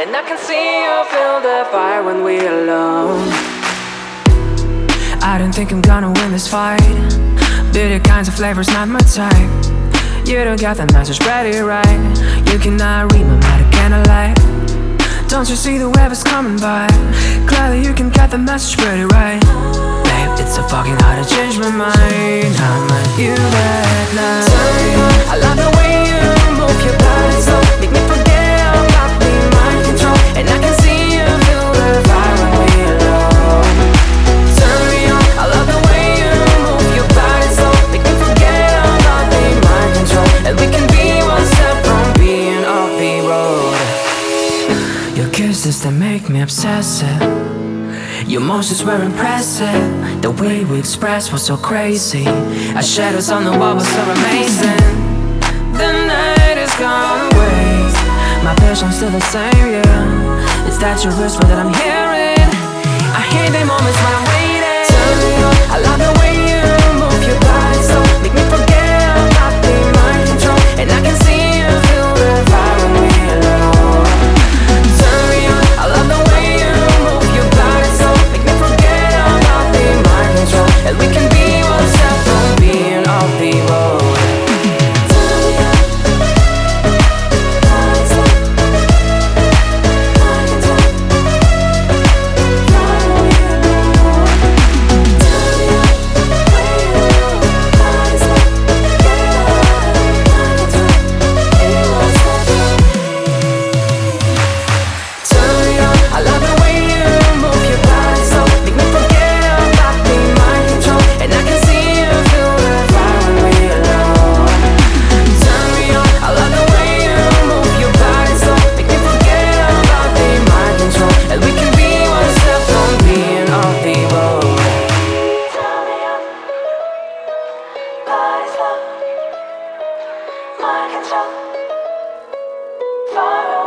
And I can see you feel the fire when we're alone. I don't think I'm gonna win this fight. Bitter kinds of flavors, not my type. You don't got the message ready, right? You cannot read my mind, can I lie? Don't you see the wave is coming by? Clearly, you can get the message pretty right. Babe, it's so fucking hard to change my mind. I'm at you that night. I love the kisses that make me obsessive. Your motions were impressive. The way we expressed was so crazy. Our shadows on the wall were so amazing. The night is gone away. My passion's still the same, yeah. It's that you whisper that I'm hearing. I hear the moments when I'm waiting. Turn me. I control. Follow